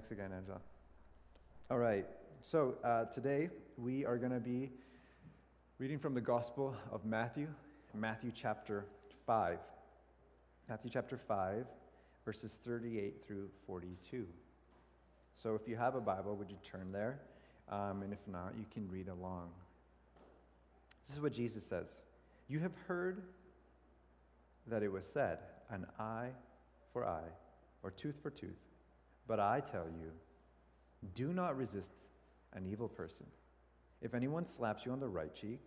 Thanks again, Angela. All right, so uh, today we are going to be reading from the Gospel of Matthew, Matthew chapter 5. Matthew chapter 5, verses 38 through 42. So if you have a Bible, would you turn there? Um, and if not, you can read along. This is what Jesus says You have heard that it was said, an eye for eye, or tooth for tooth. But I tell you, do not resist an evil person. If anyone slaps you on the right cheek,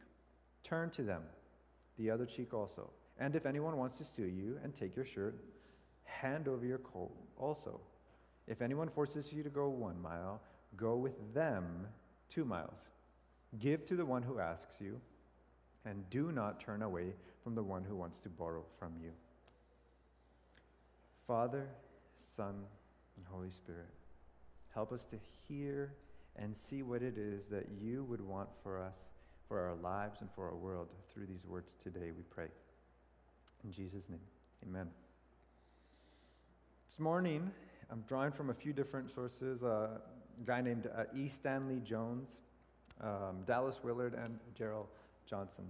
turn to them the other cheek also. And if anyone wants to sue you and take your shirt, hand over your coat also. If anyone forces you to go one mile, go with them two miles. Give to the one who asks you, and do not turn away from the one who wants to borrow from you. Father, Son, and Holy Spirit. Help us to hear and see what it is that you would want for us, for our lives, and for our world through these words today, we pray. In Jesus' name, amen. This morning, I'm drawing from a few different sources uh, a guy named uh, E. Stanley Jones, um, Dallas Willard, and Gerald Johnson.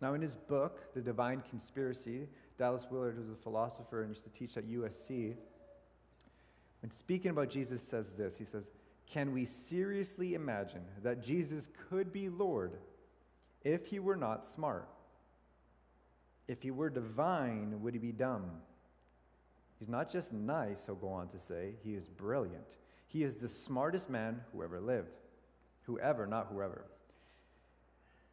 Now, in his book, The Divine Conspiracy, Dallas Willard, who's a philosopher and used to teach at USC, when speaking about Jesus, says this He says, Can we seriously imagine that Jesus could be Lord if he were not smart? If he were divine, would he be dumb? He's not just nice, he'll go on to say, he is brilliant. He is the smartest man who ever lived. Whoever, not whoever.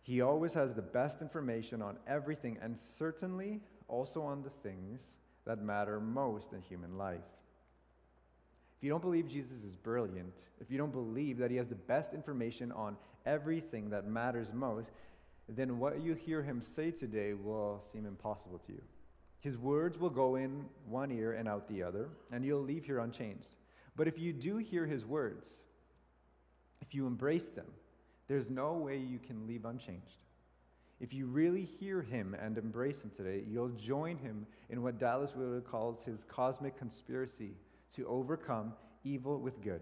He always has the best information on everything and certainly also on the things that matter most in human life. If you don't believe Jesus is brilliant, if you don't believe that he has the best information on everything that matters most, then what you hear him say today will seem impossible to you. His words will go in one ear and out the other, and you'll leave here unchanged. But if you do hear his words, if you embrace them, there's no way you can leave unchanged. If you really hear him and embrace him today, you'll join him in what Dallas Willard calls his cosmic conspiracy to overcome evil with good.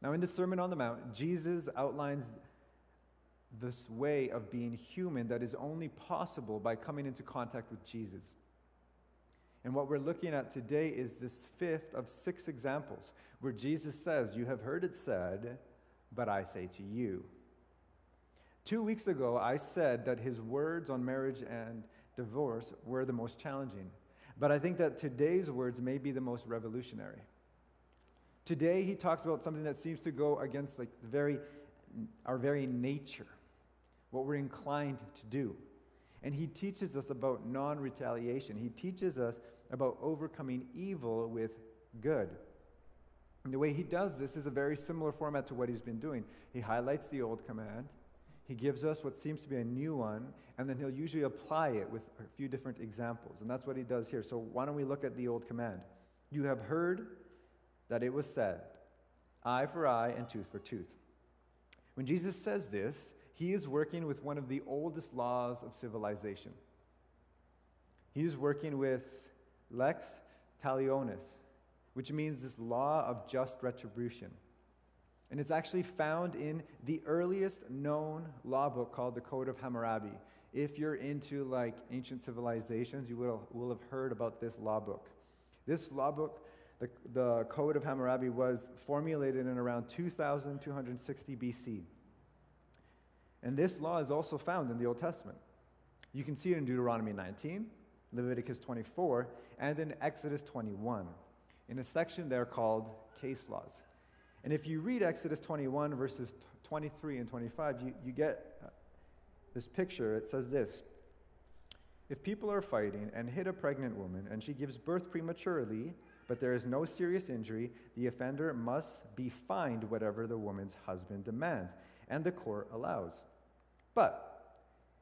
Now, in the Sermon on the Mount, Jesus outlines this way of being human that is only possible by coming into contact with Jesus. And what we're looking at today is this fifth of six examples where Jesus says, You have heard it said, but I say to you. Two weeks ago, I said that his words on marriage and divorce were the most challenging. But I think that today's words may be the most revolutionary. Today, he talks about something that seems to go against like very, our very nature, what we're inclined to do. And he teaches us about non retaliation. He teaches us about overcoming evil with good. And the way he does this is a very similar format to what he's been doing. He highlights the old command, he gives us what seems to be a new one, and then he'll usually apply it with a few different examples. And that's what he does here. So why don't we look at the old command? You have heard that it was said, eye for eye and tooth for tooth. When Jesus says this, he is working with one of the oldest laws of civilization. He is working with lex talionis, which means this law of just retribution. And it's actually found in the earliest known law book called the Code of Hammurabi. If you're into like ancient civilizations, you will, will have heard about this law book. This law book, the, the Code of Hammurabi, was formulated in around 2260 BC. And this law is also found in the Old Testament. You can see it in Deuteronomy 19, Leviticus 24, and in Exodus 21, in a section there called case laws. And if you read Exodus 21, verses 23 and 25, you, you get uh, this picture. It says this If people are fighting and hit a pregnant woman and she gives birth prematurely, but there is no serious injury, the offender must be fined whatever the woman's husband demands, and the court allows. But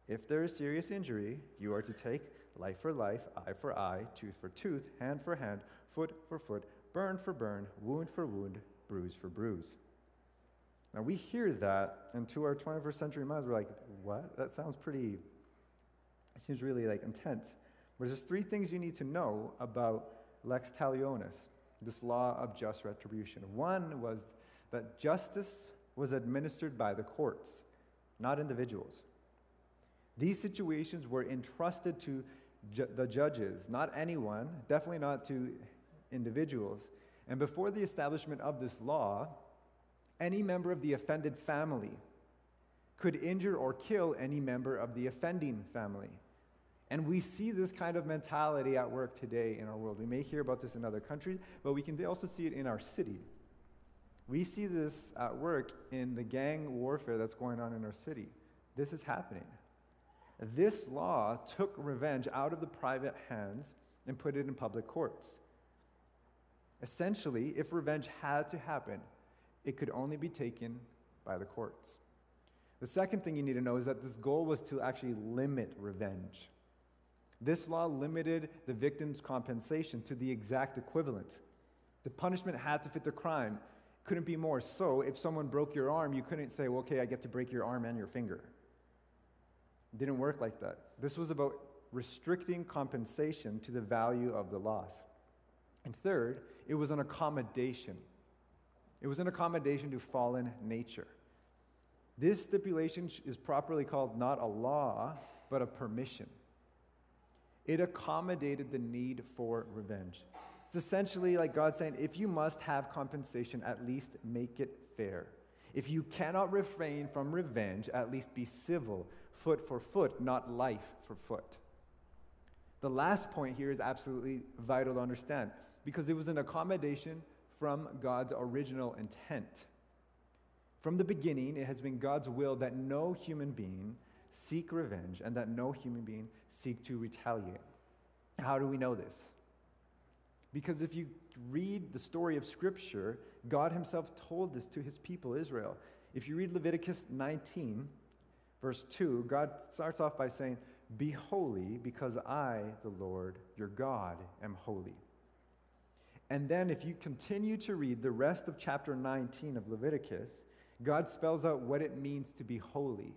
if there is serious injury, you are to take life for life, eye for eye, tooth for tooth, hand for hand, foot for foot, burn for burn, wound for wound, bruise for bruise. Now we hear that, and to our 21st century minds, we're like, what? That sounds pretty, it seems really like intense. But there's three things you need to know about lex talionis. this law of just retribution. One was that justice was administered by the courts, not individuals. These situations were entrusted to ju- the judges, not anyone, definitely not to individuals. And before the establishment of this law, any member of the offended family could injure or kill any member of the offending family. And we see this kind of mentality at work today in our world. We may hear about this in other countries, but we can also see it in our city. We see this at work in the gang warfare that's going on in our city. This is happening. This law took revenge out of the private hands and put it in public courts. Essentially, if revenge had to happen, it could only be taken by the courts. The second thing you need to know is that this goal was to actually limit revenge. This law limited the victim's compensation to the exact equivalent. The punishment had to fit the crime, couldn't be more. So, if someone broke your arm, you couldn't say, well, okay, I get to break your arm and your finger. It didn't work like that. This was about restricting compensation to the value of the loss. And third, it was an accommodation. It was an accommodation to fallen nature. This stipulation is properly called not a law, but a permission. It accommodated the need for revenge. It's essentially like God saying, if you must have compensation, at least make it fair. If you cannot refrain from revenge, at least be civil, foot for foot, not life for foot. The last point here is absolutely vital to understand because it was an accommodation from God's original intent. From the beginning, it has been God's will that no human being seek revenge and that no human being seek to retaliate. How do we know this? Because if you read the story of Scripture, God Himself told this to His people, Israel. If you read Leviticus 19, verse 2, God starts off by saying, Be holy, because I, the Lord, your God, am holy. And then, if you continue to read the rest of chapter 19 of Leviticus, God spells out what it means to be holy.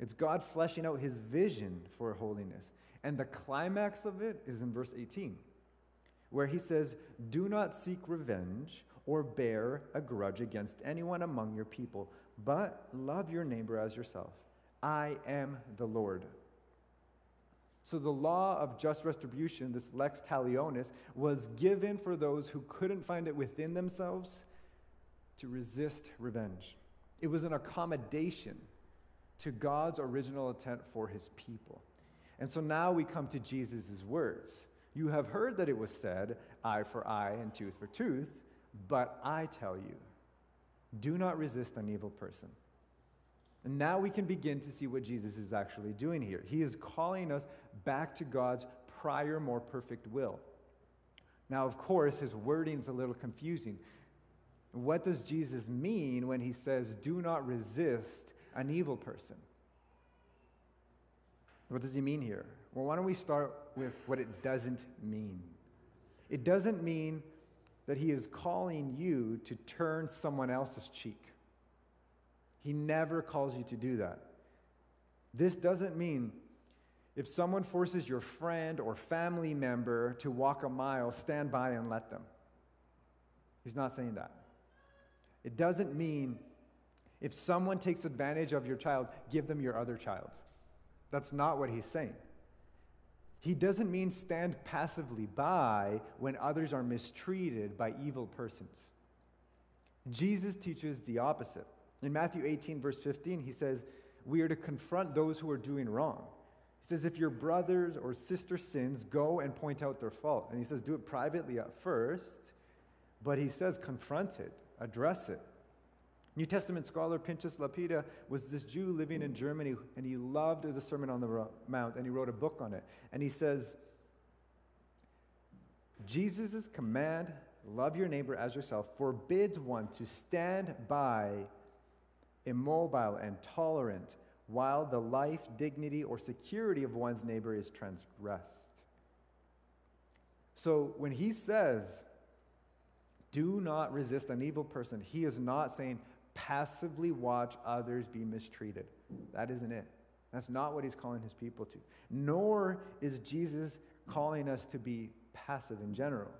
It's God fleshing out his vision for holiness. And the climax of it is in verse 18, where he says, Do not seek revenge or bear a grudge against anyone among your people, but love your neighbor as yourself. I am the Lord. So the law of just retribution, this lex talionis, was given for those who couldn't find it within themselves to resist revenge. It was an accommodation to God's original intent for his people. And so now we come to Jesus' words. You have heard that it was said, eye for eye and tooth for tooth, but I tell you, do not resist an evil person. And now we can begin to see what Jesus is actually doing here. He is calling us back to God's prior, more perfect will. Now, of course, his wording's a little confusing what does Jesus mean when he says, do not resist an evil person? What does he mean here? Well, why don't we start with what it doesn't mean? It doesn't mean that he is calling you to turn someone else's cheek. He never calls you to do that. This doesn't mean if someone forces your friend or family member to walk a mile, stand by and let them. He's not saying that. It doesn't mean if someone takes advantage of your child, give them your other child. That's not what he's saying. He doesn't mean stand passively by when others are mistreated by evil persons. Jesus teaches the opposite. In Matthew 18, verse 15, he says, We are to confront those who are doing wrong. He says, If your brothers or sister sins, go and point out their fault. And he says, Do it privately at first, but he says, confront it address it. New Testament scholar Pinchas Lapide was this Jew living in Germany, and he loved the Sermon on the Mount, and he wrote a book on it. And he says, Jesus' command, love your neighbor as yourself, forbids one to stand by immobile and tolerant while the life, dignity, or security of one's neighbor is transgressed. So when he says, do not resist an evil person. He is not saying passively watch others be mistreated. That isn't it. That's not what he's calling his people to. Nor is Jesus calling us to be passive in general.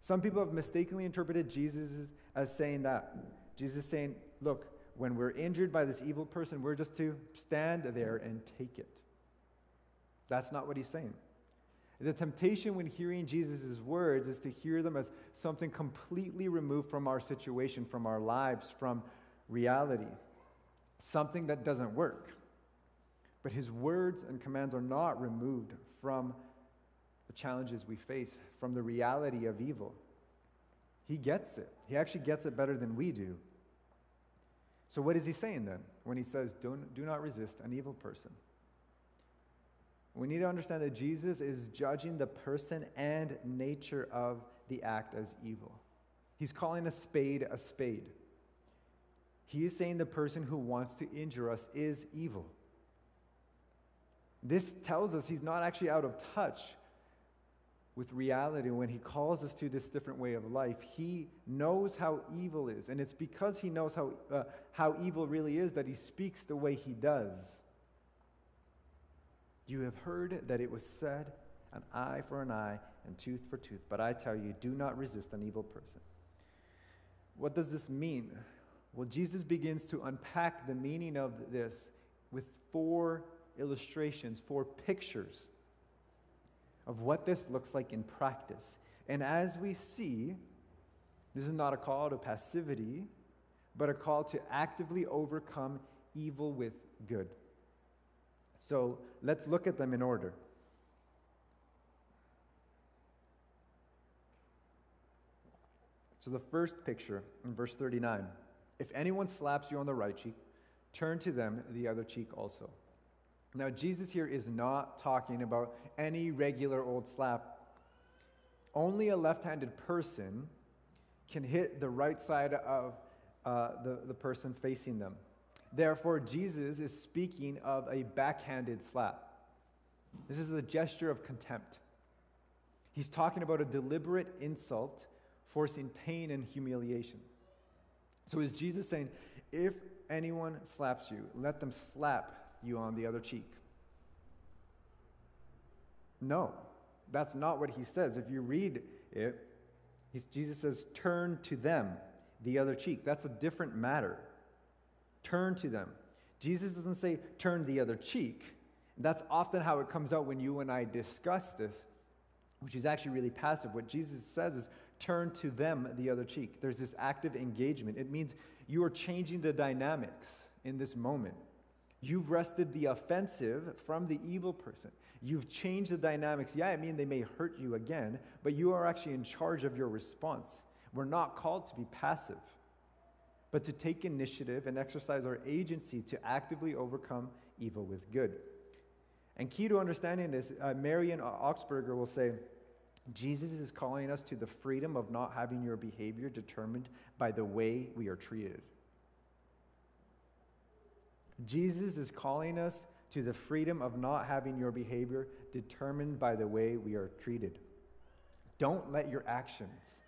Some people have mistakenly interpreted Jesus as saying that. Jesus is saying, look, when we're injured by this evil person, we're just to stand there and take it. That's not what he's saying. The temptation when hearing Jesus' words is to hear them as something completely removed from our situation, from our lives, from reality, something that doesn't work. But his words and commands are not removed from the challenges we face, from the reality of evil. He gets it. He actually gets it better than we do. So, what is he saying then when he says, Don't, do not resist an evil person? We need to understand that Jesus is judging the person and nature of the act as evil. He's calling a spade a spade. He is saying the person who wants to injure us is evil. This tells us he's not actually out of touch with reality when he calls us to this different way of life. He knows how evil is, and it's because he knows how, uh, how evil really is that he speaks the way he does. You have heard that it was said, an eye for an eye and tooth for tooth. But I tell you, do not resist an evil person. What does this mean? Well, Jesus begins to unpack the meaning of this with four illustrations, four pictures of what this looks like in practice. And as we see, this is not a call to passivity, but a call to actively overcome evil with good. So let's look at them in order. So the first picture in verse 39 if anyone slaps you on the right cheek, turn to them the other cheek also. Now, Jesus here is not talking about any regular old slap. Only a left handed person can hit the right side of uh, the, the person facing them. Therefore, Jesus is speaking of a backhanded slap. This is a gesture of contempt. He's talking about a deliberate insult, forcing pain and humiliation. So, is Jesus saying, if anyone slaps you, let them slap you on the other cheek? No, that's not what he says. If you read it, Jesus says, turn to them the other cheek. That's a different matter. Turn to them. Jesus doesn't say, turn the other cheek. That's often how it comes out when you and I discuss this, which is actually really passive. What Jesus says is, turn to them the other cheek. There's this active engagement. It means you are changing the dynamics in this moment. You've wrested the offensive from the evil person. You've changed the dynamics. Yeah, I mean, they may hurt you again, but you are actually in charge of your response. We're not called to be passive but to take initiative and exercise our agency to actively overcome evil with good. And key to understanding this, uh, Marion Oxberger will say, Jesus is calling us to the freedom of not having your behavior determined by the way we are treated. Jesus is calling us to the freedom of not having your behavior determined by the way we are treated. Don't let your actions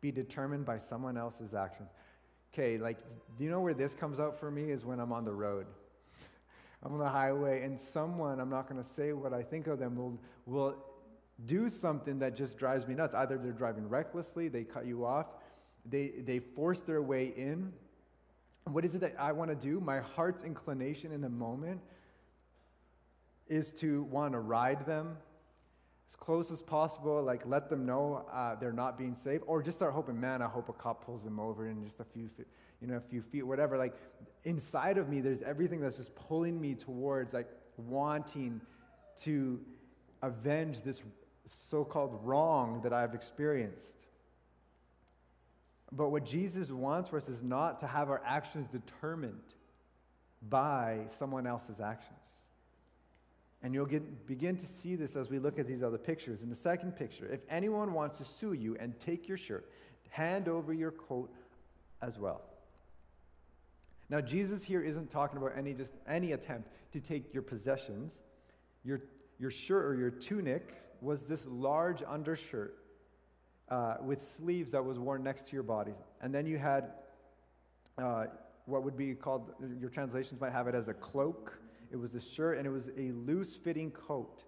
be determined by someone else's actions okay, like, do you know where this comes out for me? Is when I'm on the road. I'm on the highway, and someone, I'm not to say what I think of them, will, will do something that just drives me nuts. Either they're driving recklessly, they cut you off, they, they force their way in. What is it that I want to do? My heart's inclination in the moment is to want to ride them, as close as possible, like let them know uh, they're not being safe, or just start hoping, man, I hope a cop pulls them over in just a few, feet, you know, a few feet, whatever. Like inside of me, there's everything that's just pulling me towards like wanting to avenge this so-called wrong that I've experienced. But what Jesus wants for us is not to have our actions determined by someone else's actions. And you'll get, begin to see this as we look at these other pictures. In the second picture, if anyone wants to sue you and take your shirt, hand over your coat as well. Now, Jesus here isn't talking about any just any attempt to take your possessions. Your, your shirt or your tunic was this large undershirt uh, with sleeves that was worn next to your bodies. And then you had uh, what would be called, your translations might have it as a cloak it was a shirt and it was a loose fitting coat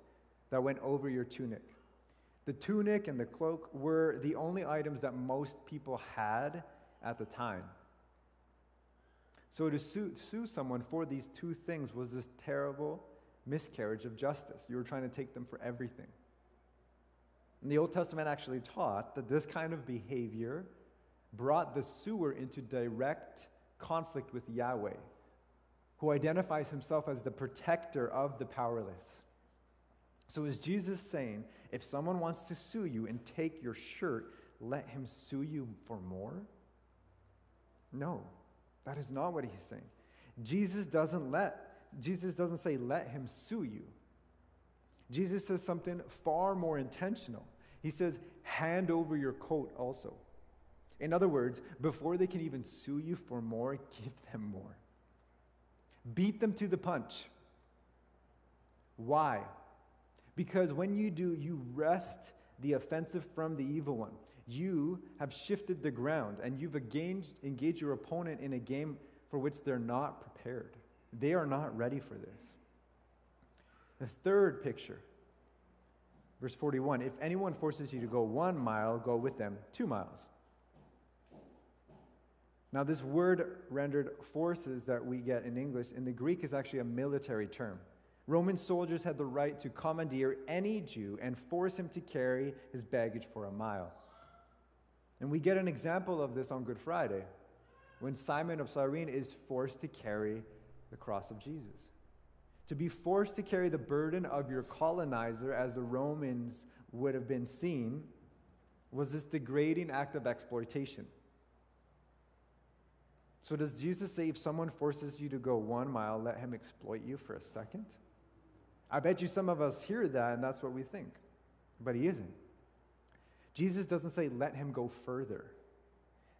that went over your tunic. The tunic and the cloak were the only items that most people had at the time. So to sue, sue someone for these two things was this terrible miscarriage of justice. You were trying to take them for everything. And the Old Testament actually taught that this kind of behavior brought the suer into direct conflict with Yahweh, who identifies himself as the protector of the powerless. So, is Jesus saying, if someone wants to sue you and take your shirt, let him sue you for more? No, that is not what he's saying. Jesus doesn't let Jesus doesn't say let him sue you. Jesus says something far more intentional. He says hand over your coat also. In other words, before they can even sue you for more, give them more. Beat them to the punch. Why? Because when you do, you wrest the offensive from the evil one. You have shifted the ground and you've engaged, engaged your opponent in a game for which they're not prepared. They are not ready for this. The third picture, verse 41 if anyone forces you to go one mile, go with them two miles. Now, this word rendered forces that we get in English in the Greek is actually a military term. Roman soldiers had the right to commandeer any Jew and force him to carry his baggage for a mile. And we get an example of this on Good Friday when Simon of Cyrene is forced to carry the cross of Jesus. To be forced to carry the burden of your colonizer, as the Romans would have been seen, was this degrading act of exploitation. So, does Jesus say if someone forces you to go one mile, let him exploit you for a second? I bet you some of us hear that and that's what we think. But he isn't. Jesus doesn't say, let him go further.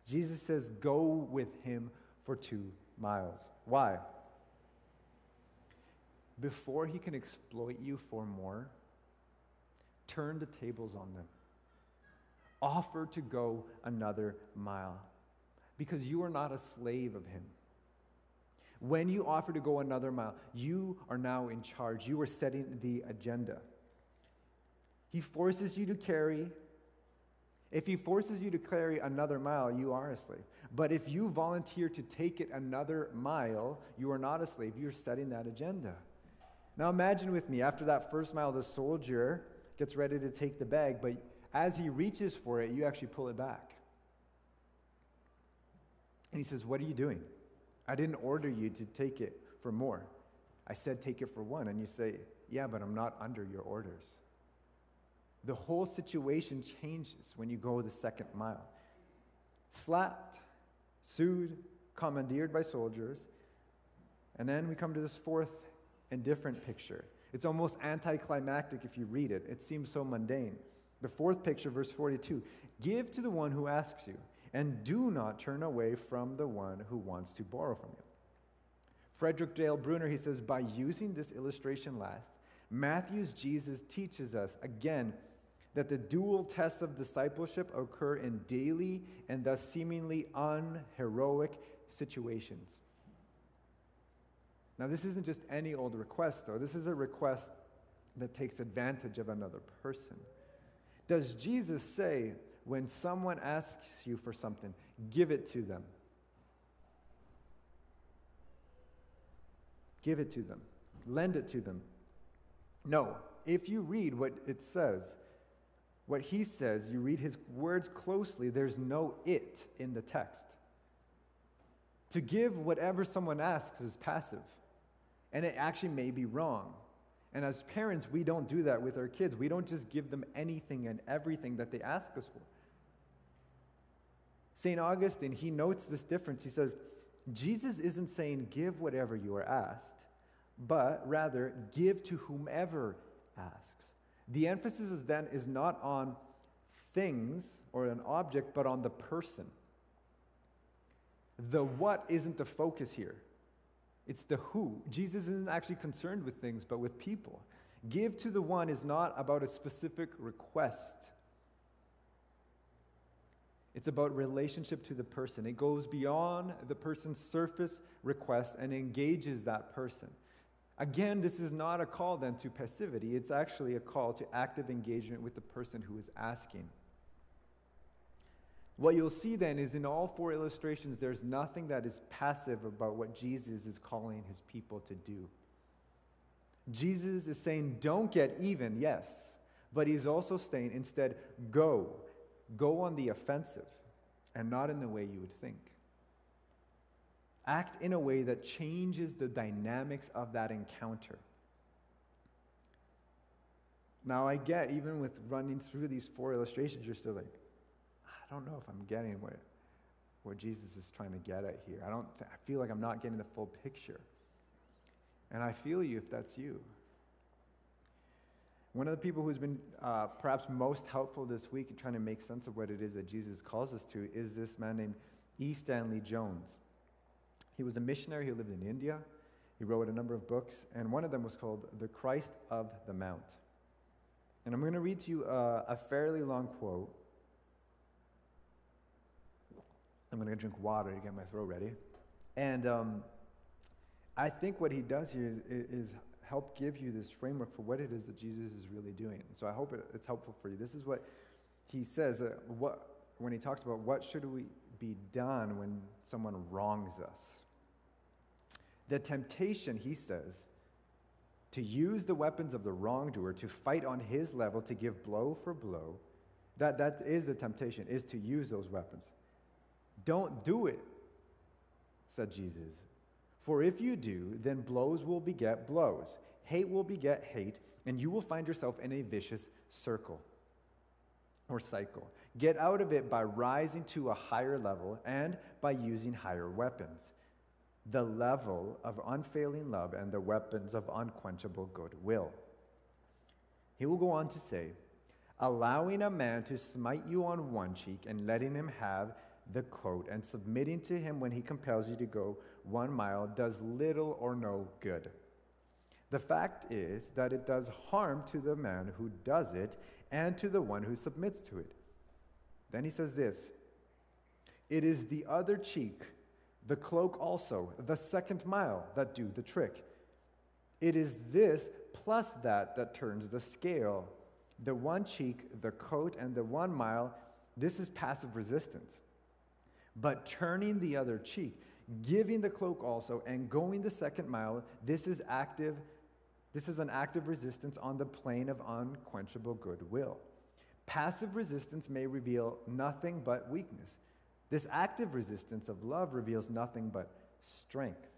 Jesus says, go with him for two miles. Why? Before he can exploit you for more, turn the tables on them. Offer to go another mile because you are not a slave of him. When you offer to go another mile, you are now in charge. You are setting the agenda. He forces you to carry. If he forces you to carry another mile, you are a slave. But if you volunteer to take it another mile, you are not a slave. You're setting that agenda. Now imagine with me, after that first mile, the soldier gets ready to take the bag, but as he reaches for it, you actually pull it back. And he says, What are you doing? I didn't order you to take it for more. I said take it for one. And you say, Yeah, but I'm not under your orders. The whole situation changes when you go the second mile. Slapped, sued, commandeered by soldiers. And then we come to this fourth and different picture. It's almost anticlimactic if you read it, it seems so mundane. The fourth picture, verse 42 Give to the one who asks you and do not turn away from the one who wants to borrow from you. Frederick Dale Bruner, he says, by using this illustration last, Matthew's Jesus teaches us again that the dual tests of discipleship occur in daily and thus seemingly unheroic situations. Now, this isn't just any old request, though. This is a request that takes advantage of another person. Does Jesus say, when someone asks you for something, give it to them. Give it to them. Lend it to them. No, if you read what it says, what he says, you read his words closely, there's no it in the text. To give whatever someone asks is passive, and it actually may be wrong. And as parents, we don't do that with our kids. We don't just give them anything and everything that they ask us for. St. Augustine, he notes this difference. He says, Jesus isn't saying, give whatever you are asked, but rather, give to whomever asks. The emphasis is then is not on things or an object, but on the person. The what isn't the focus here. It's the who. Jesus isn't actually concerned with things, but with people. Give to the one is not about a specific request. It's about relationship to the person. It goes beyond the person's surface request and engages that person. Again, this is not a call then to passivity, it's actually a call to active engagement with the person who is asking. What you'll see then is in all four illustrations, there's nothing that is passive about what Jesus is calling his people to do. Jesus is saying, don't get even, yes, but he's also saying, instead, go. Go on the offensive and not in the way you would think. Act in a way that changes the dynamics of that encounter. Now, I get, even with running through these four illustrations, you're still like, don't know if I'm getting what, what Jesus is trying to get at here. I, don't th- I feel like I'm not getting the full picture. And I feel you if that's you. One of the people who's been uh, perhaps most helpful this week in trying to make sense of what it is that Jesus calls us to is this man named E. Stanley Jones. He was a missionary who lived in India. He wrote a number of books, and one of them was called The Christ of the Mount. And I'm going to read to you uh, a fairly long quote. I'm going to drink water to get my throat ready. And um, I think what he does here is, is, help give you this framework for what it is that Jesus is really doing. So I hope it, it's helpful for you. This is what he says uh, what, when he talks about what should we be done when someone wrongs us. The temptation, he says, to use the weapons of the wrongdoer to fight on his level, to give blow for blow, that, that is the temptation, is to use those weapons. Don't do it, said Jesus. For if you do, then blows will beget blows, hate will beget hate, and you will find yourself in a vicious circle or cycle. Get out of it by rising to a higher level and by using higher weapons the level of unfailing love and the weapons of unquenchable goodwill. He will go on to say, allowing a man to smite you on one cheek and letting him have the coat and submitting to him when he compels you to go one mile does little or no good. The fact is that it does harm to the man who does it and to the one who submits to it. Then he says this It is the other cheek the cloak also, the second mile that do the trick. It is this plus that that turns the scale. The one cheek, the coat, and the one mile, this is passive resistance. But turning the other cheek, giving the cloak also, and going the second mile, this is active. This is an active resistance on the plane of unquenchable goodwill. Passive resistance may reveal nothing but weakness. This active resistance of love reveals nothing but strength.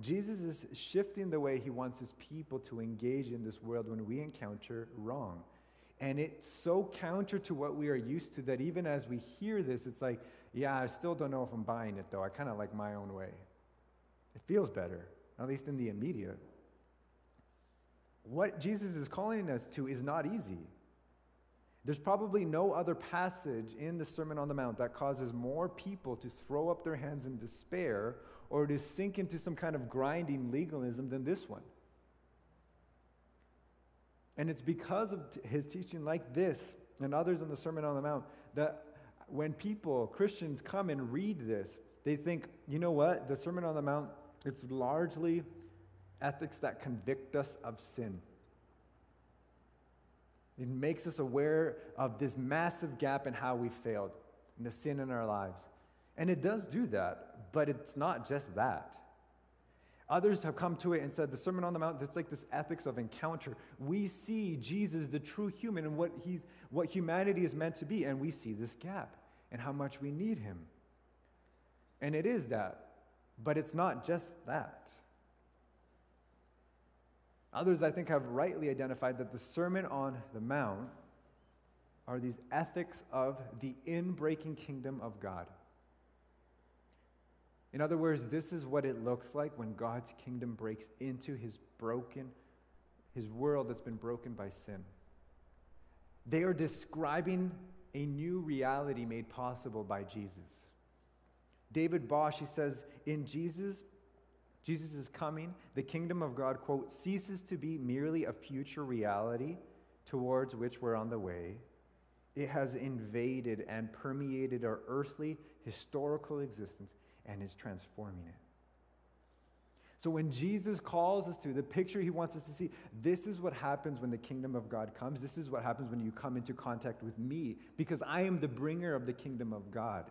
Jesus is shifting the way he wants his people to engage in this world when we encounter wrong. And it's so counter to what we are used to that even as we hear this, it's like, yeah, I still don't know if I'm buying it though. I kind of like my own way. It feels better, at least in the immediate. What Jesus is calling us to is not easy. There's probably no other passage in the Sermon on the Mount that causes more people to throw up their hands in despair or to sink into some kind of grinding legalism than this one. And it's because of his teaching like this and others in the Sermon on the Mount that when people, Christians, come and read this, they think, you know what? The Sermon on the Mount, it's largely ethics that convict us of sin. It makes us aware of this massive gap in how we failed and the sin in our lives. And it does do that, but it's not just that. Others have come to it and said the Sermon on the Mount, it's like this ethics of encounter. We see Jesus, the true human, and what, he's, what humanity is meant to be, and we see this gap and how much we need him. And it is that, but it's not just that. Others, I think, have rightly identified that the Sermon on the Mount are these ethics of the inbreaking kingdom of God. In other words, this is what it looks like when God's kingdom breaks into his broken, his world that's been broken by sin. They are describing a new reality made possible by Jesus. David Bosch, he says, in Jesus, Jesus is coming. The kingdom of God, quote, ceases to be merely a future reality towards which we're on the way. It has invaded and permeated our earthly, historical existence and is transforming it. So when Jesus calls us to, the picture he wants us to see, this is what happens when the kingdom of God comes. This is what happens when you come into contact with me, because I am the bringer of the kingdom of God.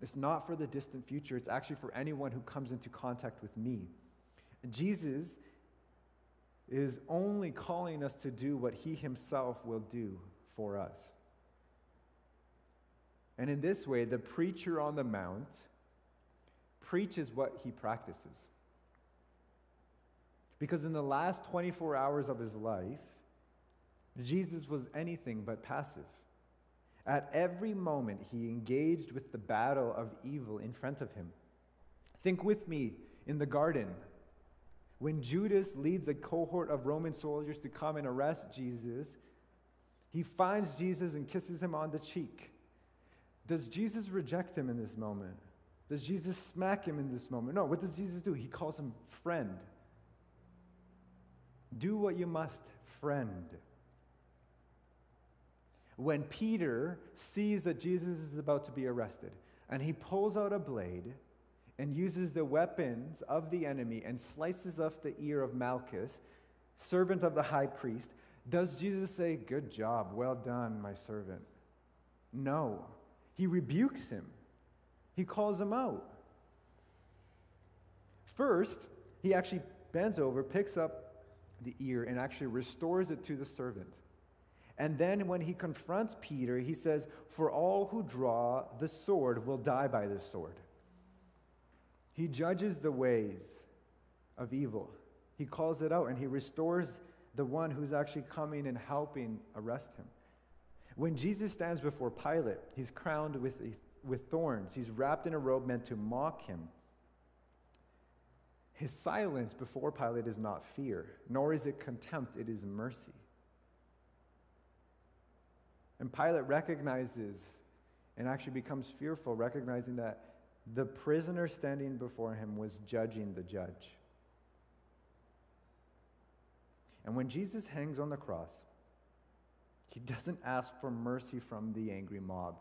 It's not for the distant future, it's actually for anyone who comes into contact with me. Jesus is only calling us to do what he himself will do for us. And in this way, the preacher on the mount preaches what he practices. Because in the last 24 hours of his life, Jesus was anything but passive. At every moment, he engaged with the battle of evil in front of him. Think with me in the garden. When Judas leads a cohort of Roman soldiers to come and arrest Jesus, he finds Jesus and kisses him on the cheek. Does Jesus reject him in this moment? Does Jesus smack him in this moment? No, what does Jesus do? He calls him friend. Do what you must, friend. When Peter sees that Jesus is about to be arrested, and he pulls out a blade and uses the weapons of the enemy and slices off the ear of Malchus, servant of the high priest, does Jesus say, Good job, well done, my servant? No. He rebukes him. He calls him out. First, he actually bends over, picks up the ear, and actually restores it to the servant. And then when he confronts Peter, he says, For all who draw the sword will die by the sword. He judges the ways of evil. He calls it out and he restores the one who's actually coming and helping arrest him. When Jesus stands before Pilate, he's crowned with with thorns. He's wrapped in a robe meant to mock him. His silence before Pilate is not fear, nor is it contempt, it is mercy. And Pilate recognizes and actually becomes fearful, recognizing that the prisoner standing before him was judging the judge. And when Jesus hangs on the cross, he doesn't ask for mercy from the angry mob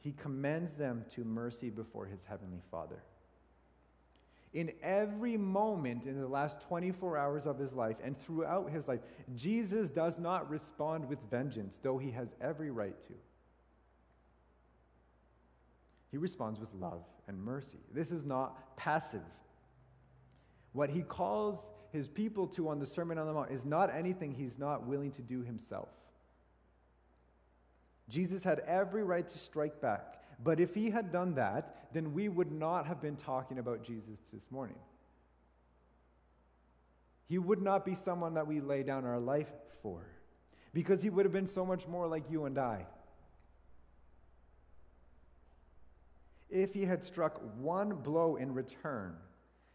he commends them to mercy before his heavenly Father. In every moment in the last 24 hours of his life and throughout his life, Jesus does not respond with vengeance, though he has every right to. He responds with love and mercy. This is not passive. What he calls his people to on the Sermon on the Mount is not anything he's not willing to do himself. Jesus had every right to strike back. But if he had done that, then we would not have been talking about Jesus this morning. He would not be someone that we lay down our life for, because he would have been so much more like you and I. If he had struck one blow in return,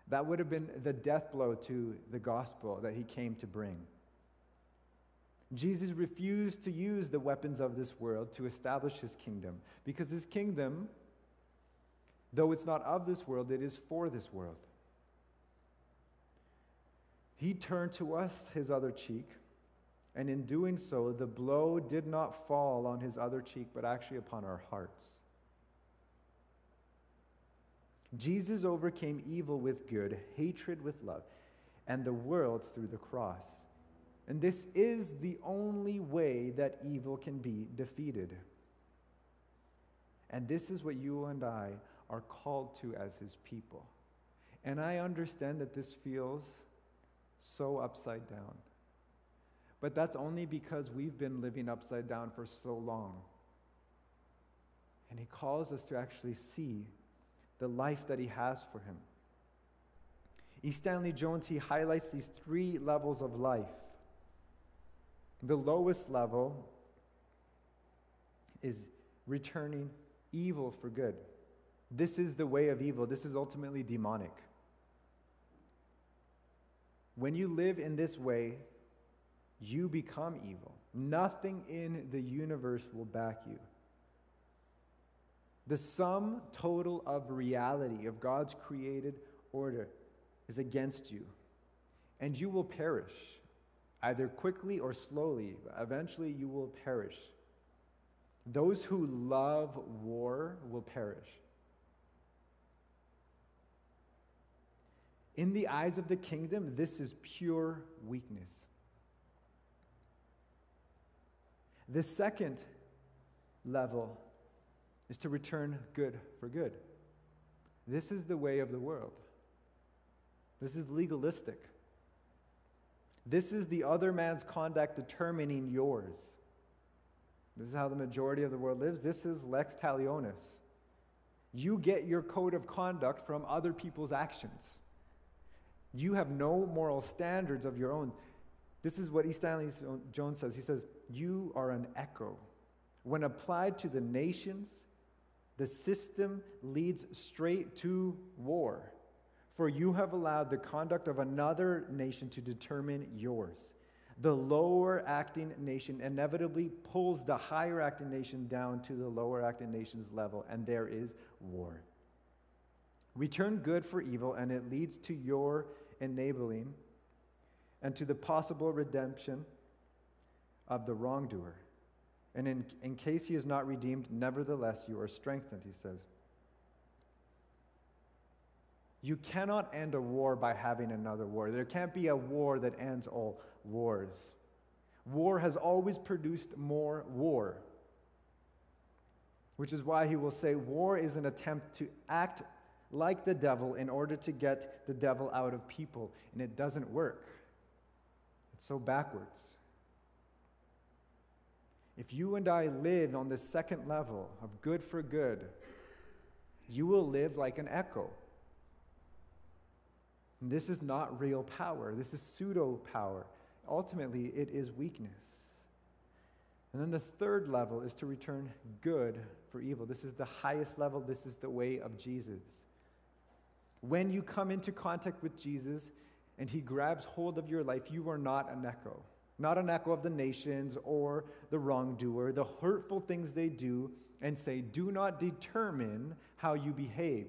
that would have been the death blow to the gospel that he came to bring. Jesus refused to use the weapons of this world to establish his kingdom because his kingdom, though it's not of this world, it is for this world. He turned to us his other cheek, and in doing so, the blow did not fall on his other cheek, but actually upon our hearts. Jesus overcame evil with good, hatred with love, and the world through the cross. And this is the only way that evil can be defeated. And this is what you and I are called to as his people. And I understand that this feels so upside down. But that's only because we've been living upside down for so long. And he calls us to actually see the life that he has for him. E. Stanley Jones, he highlights these three levels of life the lowest level is returning evil for good. This is the way of evil. This is ultimately demonic. When you live in this way, you become evil. Nothing in the universe will back you. The sum total of reality of God's created order is against you, and you will perish either quickly or slowly. Eventually, you will perish. Those who love war will perish. In the eyes of the kingdom, this is pure weakness. The second level is to return good for good. This is the way of the world. This is legalistic. This is the other man's conduct determining yours. This is how the majority of the world lives. This is lex talionis. You get your code of conduct from other people's actions. You have no moral standards of your own. This is what E. Stanley Jones says. He says, You are an echo. When applied to the nations, the system leads straight to war. For you have allowed the conduct of another nation to determine yours. The lower acting nation inevitably pulls the higher acting nation down to the lower acting nation's level, and there is war. Return good for evil, and it leads to your enabling and to the possible redemption of the wrongdoer. And in, in case he is not redeemed, nevertheless you are strengthened, he says. You cannot end a war by having another war. There can't be a war that ends all wars. War has always produced more war, which is why he will say war is an attempt to act like the devil in order to get the devil out of people, and it doesn't work. It's so backwards. If you and I live on the second level of good for good, you will live like an echo. And this is not real power, this is pseudo power. Ultimately, it is weakness. And then the third level is to return good for evil. This is the highest level, this is the way of Jesus. When you come into contact with Jesus and he grabs hold of your life, you are not an echo. Not an echo of the nations or the wrongdoer, the hurtful things they do and say, do not determine how you behave.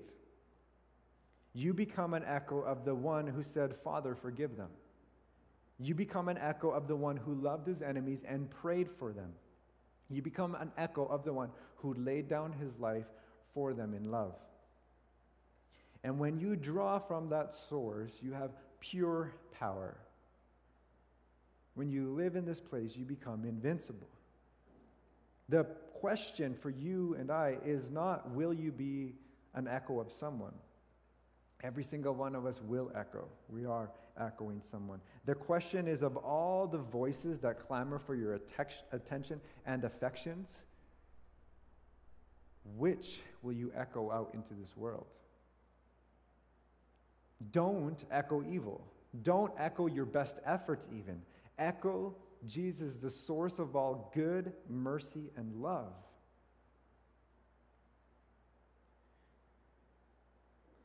You become an echo of the one who said, Father, forgive them. You become an echo of the one who loved his enemies and prayed for them. You become an echo of the one who laid down his life for them in love. And when you draw from that source, you have pure power. When you live in this place, you become invincible. The question for you and I is not will you be an echo of someone? Every single one of us will echo. We are echoing someone. The question is of all the voices that clamor for your attention and affections, which will you echo out into this world? Don't echo evil. Don't echo your best efforts, even. Echo Jesus, the source of all good, mercy, and love.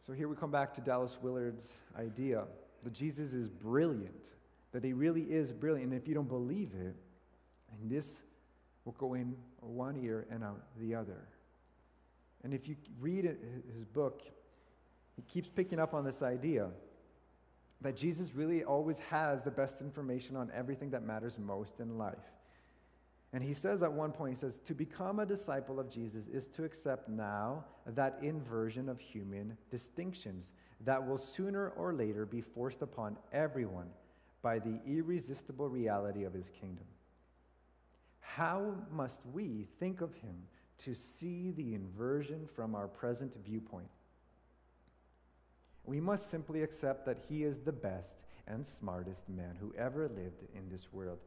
So here we come back to Dallas Willard's idea that Jesus is brilliant, that he really is brilliant. And if you don't believe it, and this will go in one ear and out the other. And if you read his book, he keeps picking up on this idea that Jesus really always has the best information on everything that matters most in life. And he says at one point, he says, to become a disciple of Jesus is to accept now that inversion of human distinctions that will sooner or later be forced upon everyone by the irresistible reality of his kingdom. How must we think of him to see the inversion from our present viewpoint? We must simply accept that he is the best and smartest man who ever lived in this world,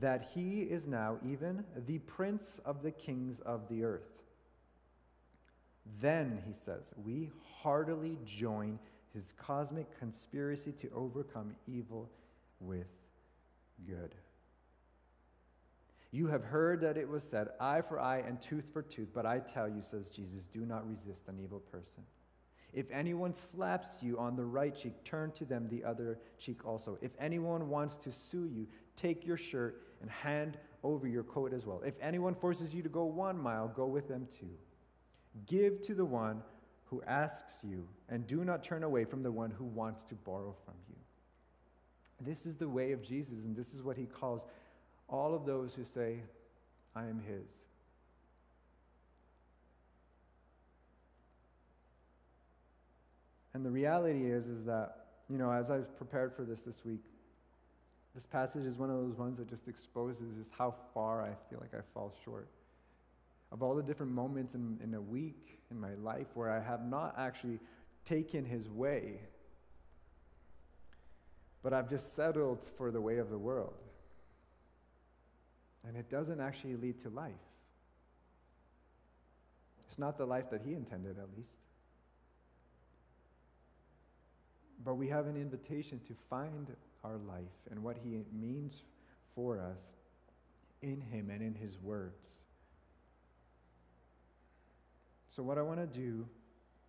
that he is now even the prince of the kings of the earth. Then, he says, we heartily join his cosmic conspiracy to overcome evil with good. You have heard that it was said, eye for eye and tooth for tooth, but I tell you, says Jesus, do not resist an evil person. If anyone slaps you on the right cheek, turn to them the other cheek also. If anyone wants to sue you, take your shirt and hand over your coat as well. If anyone forces you to go one mile, go with them too. Give to the one who asks you, and do not turn away from the one who wants to borrow from you. This is the way of Jesus, and this is what he calls all of those who say, I am his. And the reality is, is that you know, as I've prepared for this this week, this passage is one of those ones that just exposes just how far I feel like I fall short. Of all the different moments in, in a week in my life where I have not actually taken his way, but I've just settled for the way of the world. And it doesn't actually lead to life. It's not the life that he intended, at least. But we have an invitation to find our life and what he means for us in him and in his words. So, what I want to do